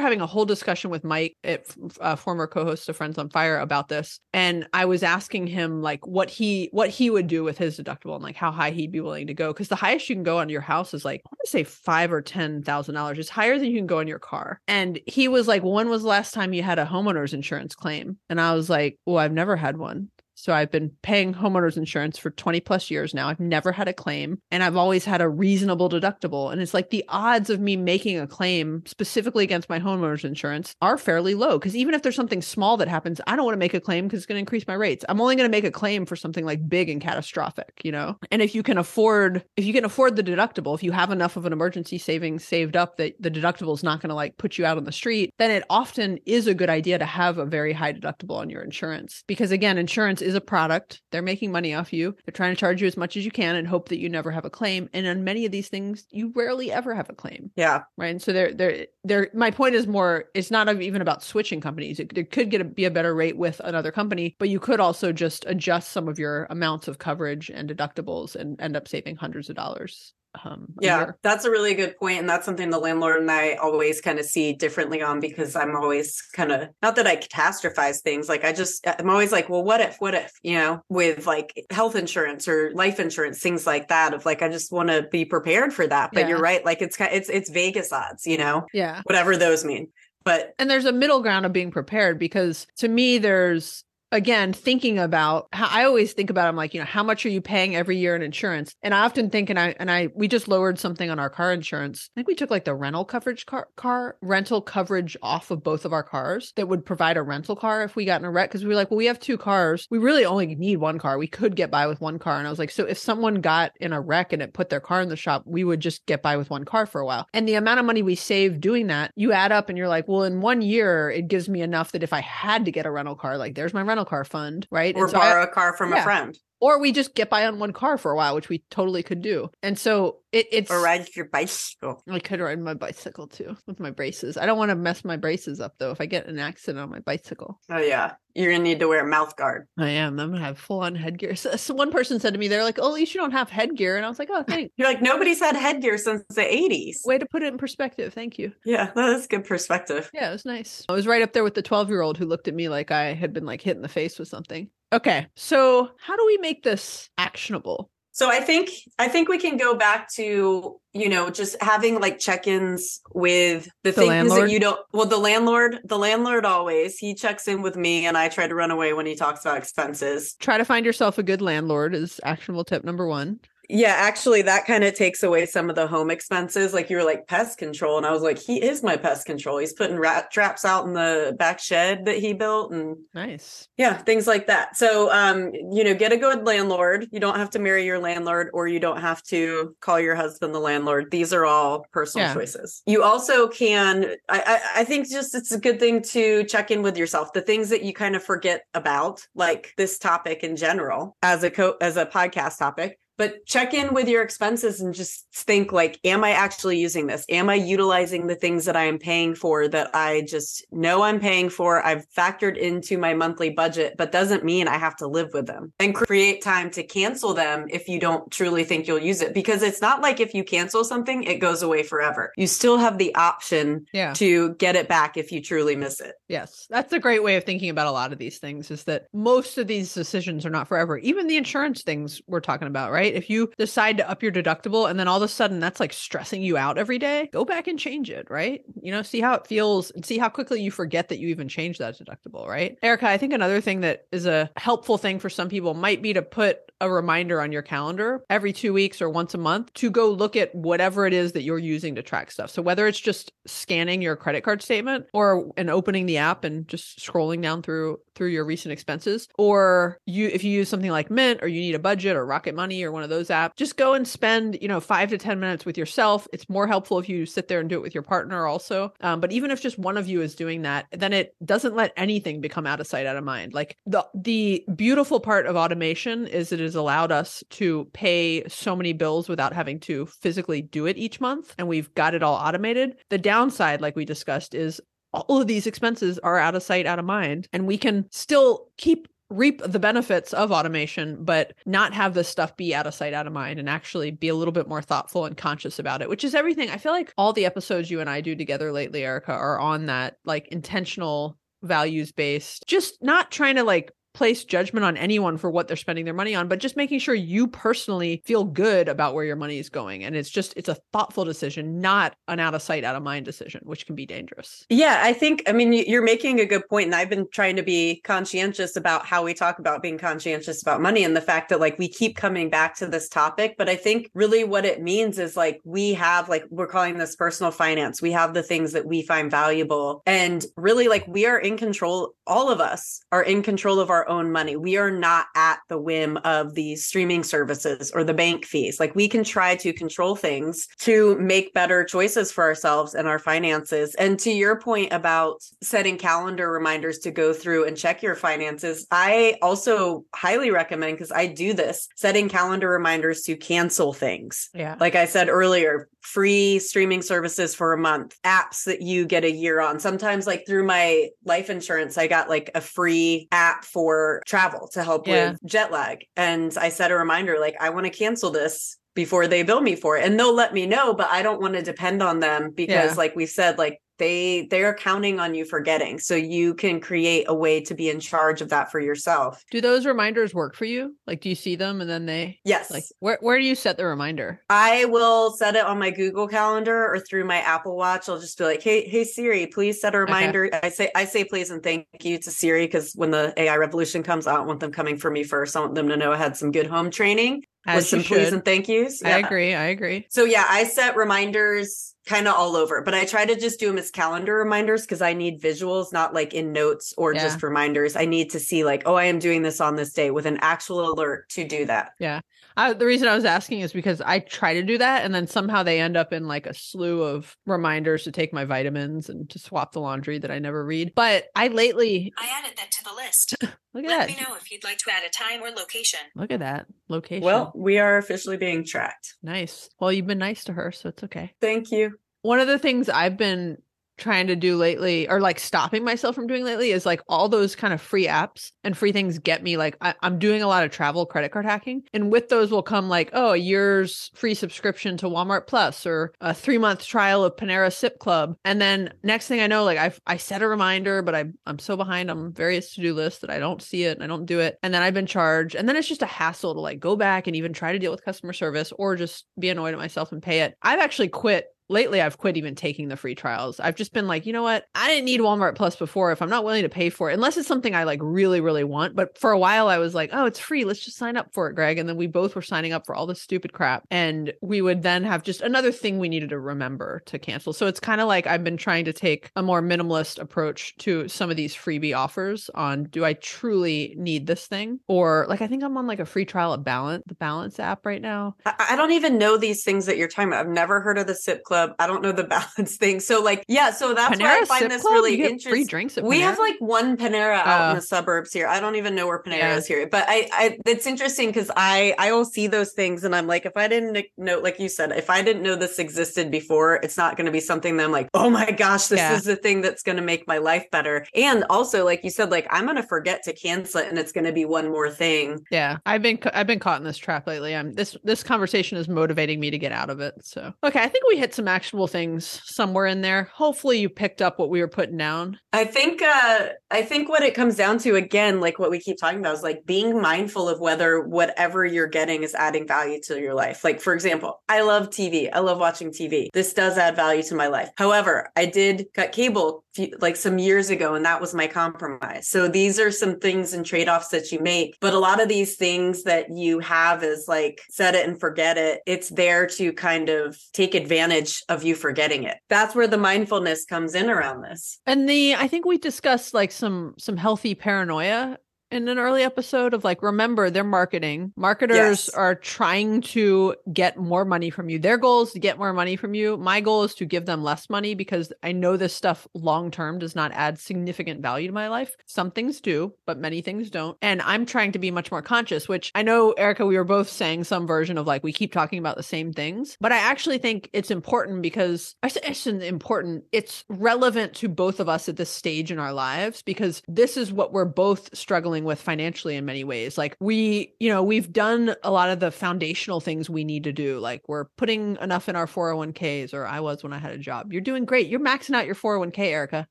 having a whole discussion with mike at, uh, former co-host of friends on fire about this and i was asking him like what he what he would do with his deductible and like how high he'd be willing to go because the highest you can go on your house is like i want to say five or ten thousand dollars. It's higher than you can go on your car. And he was like when was the last time you had a homeowners insurance claim? And i was like well i've never had one so I've been paying homeowners insurance for 20 plus years now. I've never had a claim and I've always had a reasonable deductible. And it's like the odds of me making a claim specifically against my homeowners insurance are fairly low because even if there's something small that happens, I don't want to make a claim because it's going to increase my rates. I'm only going to make a claim for something like big and catastrophic, you know? And if you can afford if you can afford the deductible, if you have enough of an emergency savings saved up that the deductible is not going to like put you out on the street, then it often is a good idea to have a very high deductible on your insurance because again, insurance is a product. They're making money off you. They're trying to charge you as much as you can and hope that you never have a claim. And on many of these things, you rarely ever have a claim, Yeah. right? And so they're they're they're my point is more it's not even about switching companies. It, there could get a, be a better rate with another company, but you could also just adjust some of your amounts of coverage and deductibles and end up saving hundreds of dollars. Um, Yeah, year. that's a really good point, and that's something the landlord and I always kind of see differently on because I'm always kind of not that I catastrophize things. Like I just I'm always like, well, what if, what if, you know, with like health insurance or life insurance, things like that. Of like, I just want to be prepared for that. But Yeah. you're right, like it's it's it's Vegas odds, you know, yeah. whatever those mean. But and there's a middle ground of being prepared because to me there's again thinking about how I always think about I'm like you know how much are you paying every year in insurance? And I often think and I and I we just lowered something on our car insurance. I think we took like the rental coverage car car rental coverage off of both of our cars that would provide a rental car if we got in a wreck. Because we were like well we have two cars. We really only need one car. We could get by with one car. And I was like so if someone got in a wreck and it put their car in the shop we would just get by with one car for a while. And the amount of money we saved doing that you add up and you're like well in one year it gives me enough that if I had to get a rental car like there's my rental car fund right or so borrow a car from yeah. a friend or we just get by on one car for a while which we totally could do and so it, it's or ride your bicycle. I could ride my bicycle too with my braces. I don't want to mess my braces up though if I get an accident on my bicycle. Oh yeah, you're gonna need to wear a mouth guard. I am. I'm gonna have full on headgear. So, so one person said to me, they're like, "Oh, at least you don't have headgear," and I was like, "Oh, thanks. You're like nobody's had headgear since the 80s. Way to put it in perspective. Thank you." Yeah, that is good perspective. Yeah, it was nice. I was right up there with the 12 year old who looked at me like I had been like hit in the face with something. Okay, so how do we make this actionable? So I think I think we can go back to you know just having like check-ins with the, The things landlord? that you don't. Well, the landlord, the landlord always he checks in with me, and I try to run away when he talks about expenses. Try to find yourself a good landlord is actionable tip number one. Yeah, actually, that kind of takes away some of the home expenses. Like you were like pest control, and I was like, he is my pest control. He's putting rat traps out in the back shed that he built, and Nice. yeah, things like that. So, um, you know, get a good landlord. You don't have to marry your landlord, or you don't have to call your husband the landlord. These are all personal Yeah. choices. You also can. I, I, I think just it's a good thing to check in with yourself. The things that you kind of forget about, like this topic in general, as a co- as a podcast topic but check in with your expenses and just think like am i actually using this am i utilizing the things that i am paying for that i just know i'm paying for i've factored into my monthly budget but doesn't mean i have to live with them and create time to cancel them if you don't truly think you'll use it because it's not like if you cancel something it goes away forever you still have the option Yeah. to get it back if you truly miss it Yes. That's a great way of thinking about a lot of these things is that most of these decisions are not forever. Even the insurance things we're talking about, right? If you decide to up your deductible and then all of a sudden that's like stressing you out every day, go back and change it, right? You know, see how it feels and see how quickly you forget that you even changed that deductible, right? Erica, I think another thing that is a helpful thing for some people might be to put a reminder on your calendar every two weeks or once a month to go look at whatever it is that you're using to track stuff. So whether it's just scanning your credit card statement or and opening the app and just scrolling down through through your recent expenses, or you if you use something like Mint or you need a budget or Rocket Money or one of those apps, just go and spend you know five to ten minutes with yourself. It's more helpful if you sit there and do it with your partner also. Um, but even if just one of you is doing that, then it doesn't let anything become out of sight, out of mind. Like the the beautiful part of automation is it has allowed us to pay so many bills without having to physically do it each month, and we've got it all automated. The downside, like we discussed, is all of these expenses are out of sight, out of mind, and we can still keep reap the benefits of automation, but not have this stuff be out of sight, out of mind, and actually be a little bit more thoughtful and conscious about it, which is everything. I feel like all the episodes you and I do together lately, Erica, are on that like intentional values based, just not trying to like place judgment on anyone for what they're spending their money on, but just making sure you personally feel good about where your money is going. And it's just, it's a thoughtful decision, not an out of sight, out of mind decision, which can be dangerous. Yeah, I think, I mean, you're making a good point, And I've been trying to be conscientious about how we talk about being conscientious about money and the fact that, like, we keep coming back to this topic. But I think really what it means is like we have, like, we're calling this personal finance. We have the things that we find valuable. And really, like, we are in control. All of us are in control of our own money. We are not at the whim of these streaming services or the bank fees. Like, we can try to control things to make better choices for ourselves and our finances. And to your point about setting calendar reminders to go through and check your finances, I also highly recommend because I do this setting calendar reminders to cancel things. Yeah. Like I said earlier, free streaming services for a month, apps that you get a year on. Sometimes, like through my life insurance, I got like a free app for travel to help Yeah. with jet lag. And I set a reminder, like, I want to cancel this before they bill me for it. And they'll let me know, but I don't want to depend on them because, Yeah. like we said, like, they they're counting on you for getting so you can create a way to be in charge of that for yourself Do those reminders work for you? Like, do you see them and then they yes like where where do you set the reminder? I will set it on my Google Calendar or through my Apple Watch. I'll just be like, "Hey, hey Siri, please set a reminder." I say, I say, please and thank you to Siri because when the AI revolution comes, I don't want them coming for me first. I want them to know I had some good home training with As some you please and thank yous. I agree. I agree. So yeah, I set reminders kind of all over, but I try to just do them as calendar reminders because I need visuals, not like in notes or Yeah. just reminders. I need to see like, oh, I am doing this on this day with an actual alert to do that. Yeah. I, the reason I was asking is because I try to do that, and then somehow they end up in like a slew of reminders to take my vitamins and to swap the laundry that I never read. But I lately I added that to the list. <laughs> look at Let that. me know if you'd like to add a time or location. Look at that location. Well, we are officially being tracked. nice. Well, you've been nice to her, so it's okay. Thank you. one of the things I've been trying to do lately or like stopping myself from doing lately is like all those kind of free apps and free things get me like I, i'm doing a lot of travel credit card hacking and with those will come like oh a year's free subscription to walmart plus or a three month trial of panera sip club. And then next thing i know like i've i set a reminder but i i'm so behind on various to-do lists that i don't see it and i don't do it. And then i've been charged. And then it's just a hassle to like go back and even try to deal with customer service or just be annoyed at myself and pay it. I've actually quit lately I've quit even taking the free trials. I've just been like, you know what? I didn't need Walmart Plus before if I'm not willing to pay for it, unless it's something I like really, really want. But for a while I was like, oh, it's free. Let's just sign up for it, Greg. And then we both were signing up for all this stupid crap. And we would then have just another thing we needed to remember to cancel. So it's kind of like I've been trying to take a more minimalist approach to some of these freebie offers on do I truly need this thing? Or like I think I'm on like a free trial of Balance, the Balance app right now. I, I don't even know these things that you're talking about. I've never heard of the Sip Club. I don't know the <laughs> balance thing. So like, yeah, so that's why I find this Club? really interesting. Free drinks We have like one Panera out Oh. in uh. the suburbs here. I don't even know where Panera Yeah. is here, but I, I, it's interesting because I, I will see those things and I'm like, if I didn't know, like you said, if I didn't know this existed before, it's not going to be something that I'm like, oh my gosh, this Yeah. is the thing that's going to make my life better. And also, like you said, like I'm going to forget to cancel it and it's going to be one more thing. Yeah, I've been I've been caught in this trap lately. I'm this this conversation is motivating me to get out of it. So okay, I think we hit some actionable things somewhere in there. Hopefully, you picked up what we were putting down. I think uh I think what it comes down to again, like what we keep talking about, is like being mindful of whether whatever you're getting is adding value to your life. Like for example, I love TV. I love watching TV. This does add value to my life. However, I did cut cable like some years ago and that was my compromise. So these are some things and trade-offs that you make, but a lot of these things that you have is like set it and forget it. It's there to kind of take advantage of you forgetting it. That's where the mindfulness comes in around this. And the I think we discussed like some some healthy paranoia in an early episode of like remember they're marketing. Marketers Yes. are trying to get more money from you. Their goal is to get more money from you. My goal is to give them less money because i know this stuff long term does not add significant value to my life. Some things do but many things don't. And i'm trying to be much more conscious which i know erica we were both saying some version of like we keep talking about the same things. But i actually think it's important because i say it's important. It's relevant to both of us at this stage in our lives because this is what we're both struggling with financially in many ways. Like we you know we've done a lot of the foundational things we need to do. Like we're putting enough in our 401ks or i was when i had a job. You're doing great. You're maxing out your 401k erica.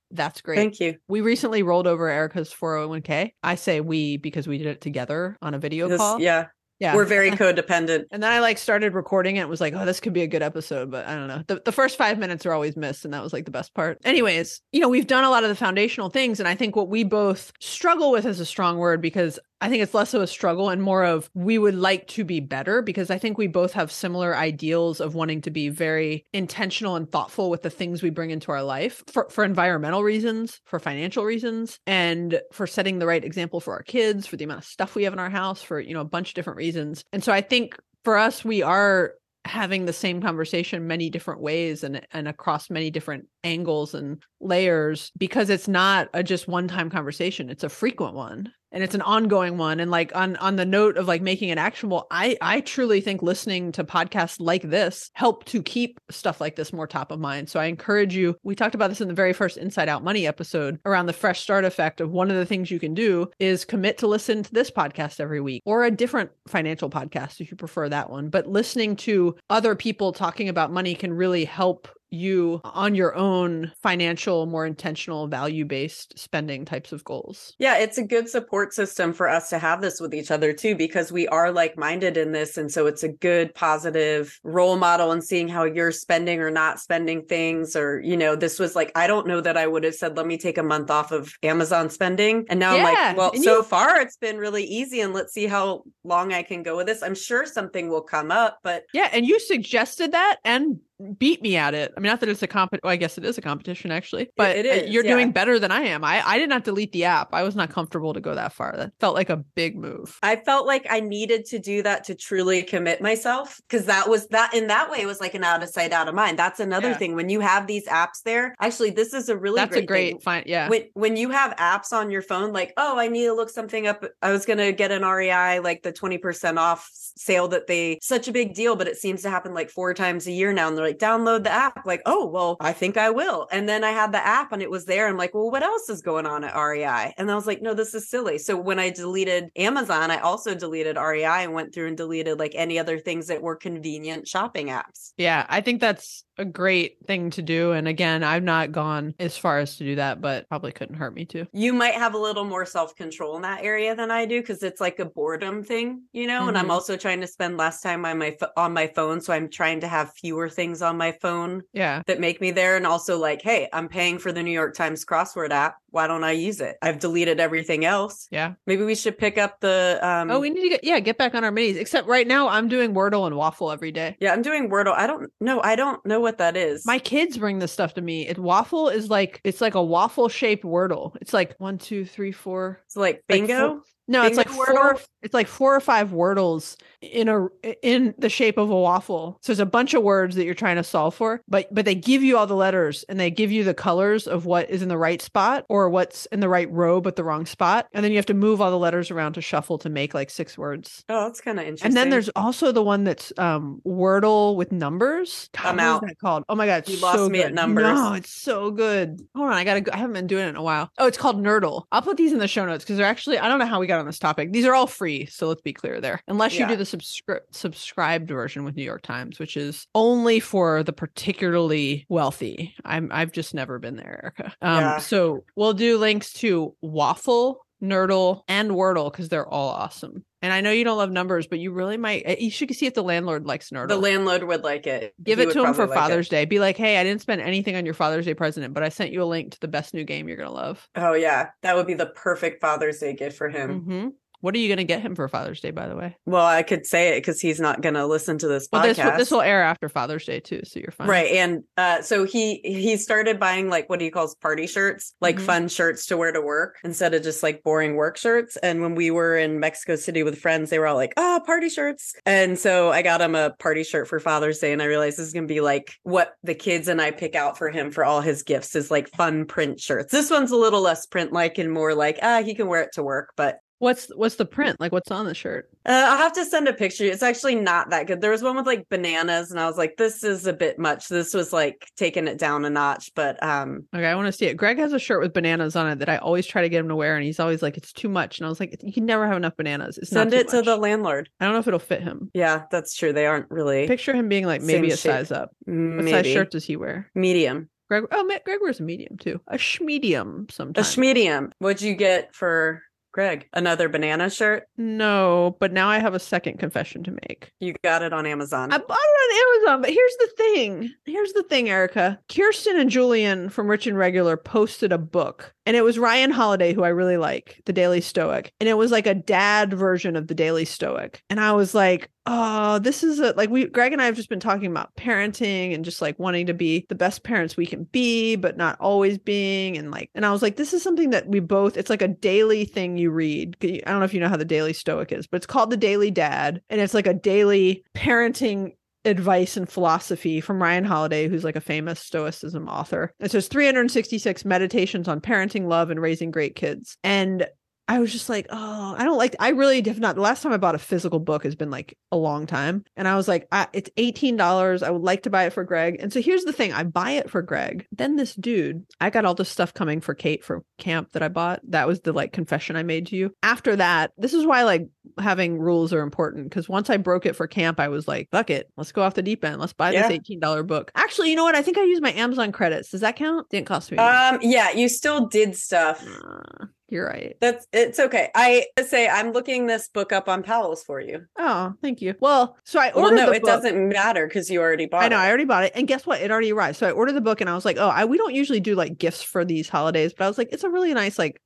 That's great. Thank you. we recently rolled over erica's 401k i say we because we did it together on a video This- call. yeah, yeah we're very <laughs> codependent. and then I like started recording it and was like, oh, this could be a good episode, but I don't know. The, the first five minutes are always missed, and that was like the best part. Anyways, you know, we've done a lot of the foundational things, and I think what we both struggle with is a strong word because I think it's less of a struggle and more of we would like to be better because I think we both have similar ideals of wanting to be very intentional and thoughtful with the things we bring into our life for, for environmental reasons, for financial reasons, and for setting the right example for our kids, for the amount of stuff we have in our house, for, you know, a bunch of different reasons. And so I think for us, we are having the same conversation many different ways and and across many different angles and layers because it's not a just one time conversation it's a frequent one and it's an ongoing one. And like on on the note of like making it actionable i i truly think listening to podcasts like this help to keep stuff like this more top of mind. So i encourage you we talked about this in the very first inside out money episode around the fresh start effect of one of the things you can do is commit to listen to this podcast every week or a different financial podcast if you prefer that one. But listening to other people talking about money can really help you on your own financial more intentional value based spending types of goals Yeah, it's a good support system for us to have this with each other too, because we are like minded in this. And so it's a good, positive role model and seeing how you're spending or not spending things. Or, you know, this was like, I don't know that I would have said, let me take a month off of Amazon spending. And now I'm like, well, and so you- far it's been really easy. And let's see how long I can go with this. I'm sure something will come up, but Yeah, and you suggested that and beat me at it. I mean, not that it's a comp. Well, I guess it is a competition actually, but it uh, you're yeah. doing better than I am. I I did not delete the app. I was not comfortable to go that far. That felt like a big move. I felt like I needed to do that to truly commit myself because that was that in that way was like an out of sight, out of mind. That's another Yeah. thing. When you have these apps there, actually, this is a really That's great a great thing. fine. Yeah, When when you have apps on your phone, like, oh, I need to look something up. I was gonna get an REI, like the 20% off sale that they such a big deal, but it seems to happen like four times a year now. And like, download the app. Like, oh, well, I think I will. And then I had the app and it was there. I'm like, well, what else is going on at REI? And I was like, no, this is silly. So when I deleted Amazon, I also deleted REI and went through and deleted like any other things that were convenient shopping apps. yeah. I think that's a great thing to do. And again, I've not gone as far as to do that, but probably couldn't hurt me to. You might have a little more self control in that area than I do because it's like a boredom thing, you know. And I'm Mhm. also trying to spend less time on my pho- on my phone, so I'm trying to have fewer things on my phone Yeah. that make me there. And also, like, hey, I'm paying for the New York Times crossword app. Why don't I use it? I've deleted everything else. Yeah. Maybe we should pick up the. um Oh, we need to get yeah, get back on our minis. Except right now I'm doing Wordle and Waffle every day. Yeah, I'm doing Wordle. I don't know. I don't know what that is. My kids bring this stuff to me. It waffle is like it's like a waffle shaped Wordle. It's like one, two, three, four. it's like like bingo. four- No, it's like Bingo four. It's like four or five wordles in a in the shape of a waffle. So there's a bunch of words that you're trying to solve for, but but they give you all the letters and they give you the colors of what is in the right spot or what's in the right row but the wrong spot, and then you have to move all the letters around to shuffle to make like six words. oh, that's kind of interesting. And then there's also the one that's um Wordle with numbers. God, I'm out. that called? Oh my god, You lost so me at good. numbers. No, it's so good. Hold on, I gotta. Go. I haven't been doing it in a while. Oh, it's called Nerdle. I'll put these in the show notes because they're actually. I don't know how we got on this topic. These are all free, so let's be clear there. Unless you Yeah. do the subscri- subscribed version with New York Times, which is only for the particularly wealthy. I'm. I've just never been there, Erica. Um. Yeah. So we'll do links to Waffle. Nerdle and Wordle because they're all awesome. And I know you don't love numbers, but you really might. eh, You should see if the landlord likes Nerdle. the landlord would like it. Give He it to him for like it. Father's Day. Be like, hey, I didn't spend anything on your Father's Day present, but I sent you a link to the best new game you're gonna love. Oh yeah, that would be the perfect Father's Day gift for him. hmm What are you gonna get him for Father's Day, by the way? Well, I could say it because he's not going to listen to this Well, podcast. this this will air after Father's Day too, so you're fine. Right. And uh so he he started buying like what he calls party shirts, like Mhm. fun shirts to wear to work instead of just like boring work shirts. And when we were in Mexico City with friends, they were all like, "Oh, party shirts." And so I got him a party shirt for Father's Day and I realized this is going to be like what the kids and I pick out for him for all his gifts is like fun print shirts. This one's a little less print like and more like, ah, he can wear it to work, but What's what's the print? Like what's on the shirt? uh, I'll have to send a picture. It's actually not that good. There was one with like bananas, and I was like, "This is a bit much." This was like taking it down a notch, but um, Okay, I want to see it. Greg has a shirt with bananas on it that I always try to get him to wear, and he's always like, "It's too much." And I was like, "You can never have enough bananas. It's send it to the landlord. I don't know if it'll fit him. Yeah, that's true. They aren't really Picture him being like maybe a shape. size up. What size shirt does he wear? medium, Greg. Oh, Greg wears a medium too. A schmedium sometimes. a schmedium. What'd you get for Greg? Another banana shirt. No, but now I have a second confession to make. You got it on Amazon. I bought it on Amazon, but here's the thing. Here's the thing, Erica. Kiersten and Julien from Rich and Regular posted a book, and it was Ryan Holiday, who I really like, The Daily Stoic. And it was like a dad version of The Daily Stoic. And I was like, oh, this is a like we Greg and I have just been talking about parenting and just like wanting to be the best parents we can be, but not always being. And like, and I was like, this is something that we both, it's like a daily thing you read. I don't know if you know how the Daily Stoic is, but it's called The Daily Dad. And it's like a daily parenting advice and philosophy from Ryan Holiday, who's like a famous Stoicism author. It says 366 meditations on parenting, love, and raising great kids. And I was just like, oh, I don't like. I really have not. The last time I bought a physical book has been like a long time, and I was like, I, it's eighteen dollars. I would like to buy it for Greg. And so here's the thing: I buy it for Greg. Then this dude, I got all this stuff coming for Kate for camp that I bought. That was the like confession I made to you. After that, this is why like having rules are important because once I broke it for camp, I was like, fuck it, let's go off the deep end. Let's buy Yeah. this eighteen dollar book. Actually, you know what? I think I used my Amazon credits. Does that count? Didn't cost me. um, yeah, you still did stuff. Uh, you're right. That's it's okay. I say I'm looking this book up on Powell's for you. Oh, thank you. Well, so I Well, ordered no, the it book. doesn't matter because you already bought I know, it. I already bought it. And guess what? It already arrived. So I ordered the book and I was like, oh, I, we don't usually do like gifts for these holidays, but I was like, it's a really nice, like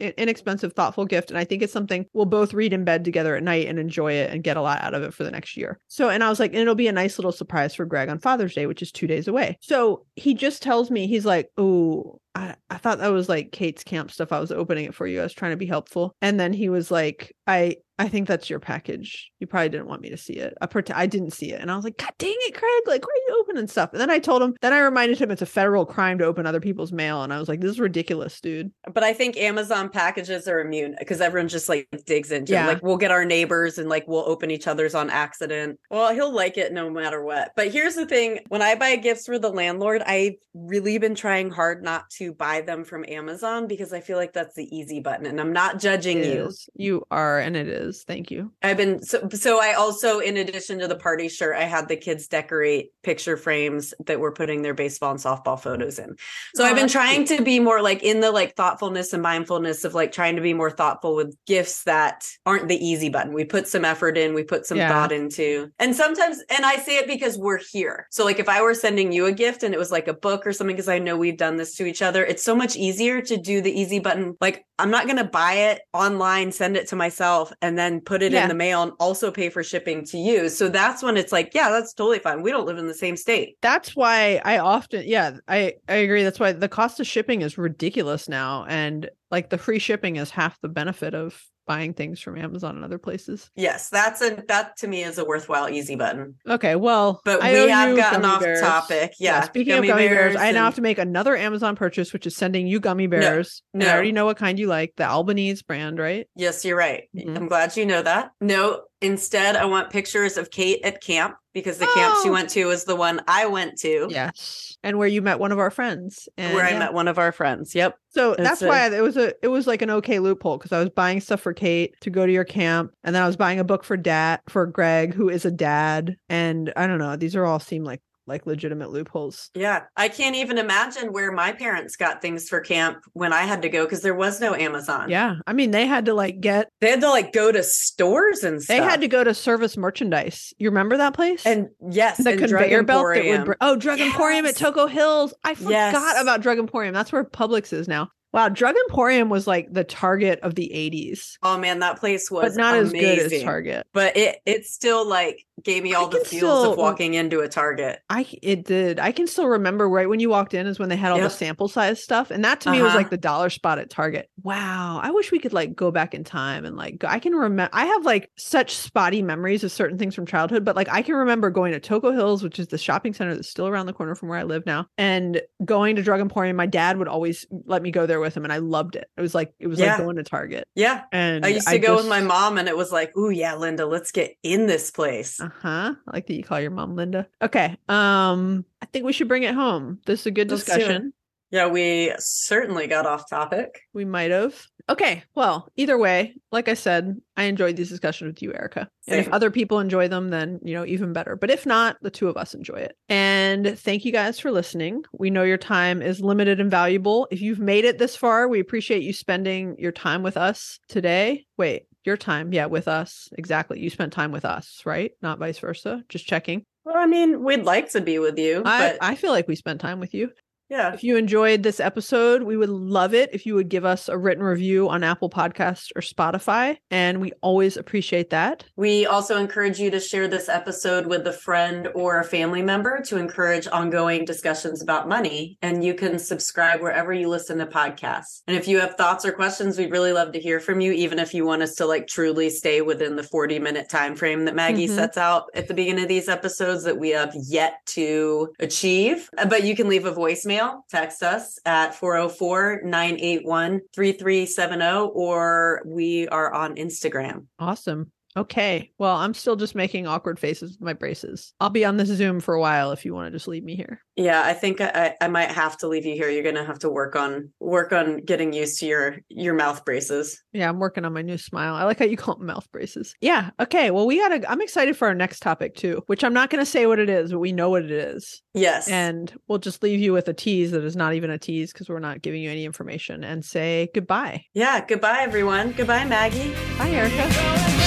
inexpensive, thoughtful gift. And I think it's something we'll both read in bed together at night and enjoy it and get a lot out of it for the next year. So, and I was like, and it'll be a nice little surprise for Greg on Father's Day, which is two days away. So he just tells me, he's like, oh, I, I thought that was like Kate's camp stuff. I was opening it for you. I was trying to be helpful. And then he was like, I I think that's your package. You probably didn't want me to see it. I, pret- I didn't see it. And I was like, God dang it, Craig. Like, why are you opening stuff? And then I told him, then I reminded him it's a federal crime to open other people's mail. And I was like, this is ridiculous, dude. But I think Amazon packages are immune because everyone just like digs into Yeah. it. Like we'll get our neighbors and like we'll open each other's on accident. Well, he'll like it no matter what. But here's the thing when I buy gifts for the landlord, I've really been trying hard not to buy them from Amazon because I feel like that's the easy button. And I'm not judging you. You are, and it is. Thank you. I've been so so I also in addition to the party shirt, I had the kids decorate picture frames that we're putting their baseball and softball photos in. So Oh, I've been trying cute. to be more like in the like thoughtfulness and mindfulness of like trying to be more thoughtful with gifts that aren't the easy button. We put some effort in, we put some Yeah. thought into. And sometimes and I say it because we're here. So like if I were sending you a gift and it was like a book or something because I know we've done this to each other, it's so much easier to do the easy button. Like I'm not going to buy it online, send it to myself and then put it Yeah. in the mail and also pay for shipping to you. So that's when it's like, yeah, that's totally fine. We don't live in the same state. That's why I often, yeah, I I agree. That's why the cost of shipping is ridiculous now, and like the free shipping is half the benefit of buying things from Amazon and other places. Yes, that's a that to me is a worthwhile easy button. Okay, well, But I we have gotten off bears. topic. Yeah. speaking of gummy bears, I now have to make another Amazon purchase, which is sending you gummy bears. And I already know what kind you like, the Albanese brand, right? Yes, you're right. Mhm. I'm glad you know that. No, instead, I want pictures of Kate at camp because the camp she Oh. went to was the one I went to. Yes, and where you met one of our friends, and Where I met one of our friends. Yep. So It's that's a- why it was a it was like an okay loophole because I was buying stuff for Kate to go to your camp, and then I was buying a book for dad for Greg, who is a dad, and I don't know. These are all seem like like legitimate loopholes. Yeah. I can't even imagine where my parents got things for camp when I had to go because there was no Amazon. Yeah, I mean they had to like get They had to like go to stores and stuff. they had to go to service merchandise. You remember that place? and yes, the and Drug conveyor belt that would Emporium. br- oh Drug Emporium at Yes. Toco Hills. I forgot Yes. about Drug Emporium. That's where Publix is now. Wow, Drug Emporium was like the Target of the '80s, Oh man, that place was but not as good as. Target. But it it's still like gave me I all the feels still- of walking into a Target. I it did. I can still remember right when you walked in is when they had all Yep. the sample size stuff, and that to me was Uh-huh. like the dollar spot at Target. Wow, I wish we could like go back in time and like go, I can remember. I have like such spotty memories of certain things from childhood, but like I can remember going to Toco Hills, which is the shopping center that's still around the corner from where I live now, and going to Drug Emporium. My dad would always let me go there with him, and I loved it. It was like it was Yeah. like going to Target, Yeah. and I used to go with my mom and it was like, oh yeah, Linda, let's get in this place." Uh-huh. I like that you call your mom Linda. Okay. Um, I think we should bring it home. This is a good Let's discussion. Yeah, we certainly got off topic. We might have. Okay. Well, either way, like I said, I enjoyed these discussions with you, Erica. And if other people enjoy them, then, you know, even better. But if not, the two of us enjoy it. And thank you guys for listening. We know your time is limited and valuable. If you've made it this far, we appreciate you spending your time with us today. Wait, your time. Yeah, with us. Exactly. You spent time with us, right? Not vice versa. Just checking. Well, I mean, we'd like to be with you, I, but I feel like we spent time with you. Yeah, If you enjoyed this episode, we would love it if you would give us a written review on Apple Podcasts or Spotify. And we always appreciate that. we also encourage you to share this episode with a friend or a family member to encourage ongoing discussions about money. And you can subscribe wherever you listen to podcasts. And if you have thoughts or questions, we'd really love to hear from you, even if you want us to like truly stay within the 40 minute time frame that Maggie Mhm. sets out at the beginning of these episodes that we have yet to achieve. But you can leave a voicemail, text us at 404 981 3370, or we are on Instagram. Awesome. Okay. Well, I'm still just making awkward faces with my braces. I'll be on this Zoom for a while if you want to just leave me here. Yeah, I think I, I might have to leave you here. You're gonna have to work on work on getting used to your your mouth braces. Yeah, I'm working on my new smile. I like how you call them mouth braces. Yeah. Okay. Well, we gotta, I'm excited for our next topic too, which I'm not going to say what it is, but we know what it is. Yes. And we'll just leave you with a tease that is not even a tease because we're not giving you any information and say goodbye. yeah, goodbye everyone. Goodbye, Maggie. Bye, Erica.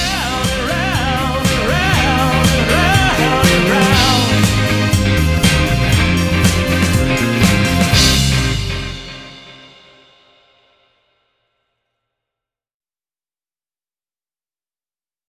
Round and round and round and round and round.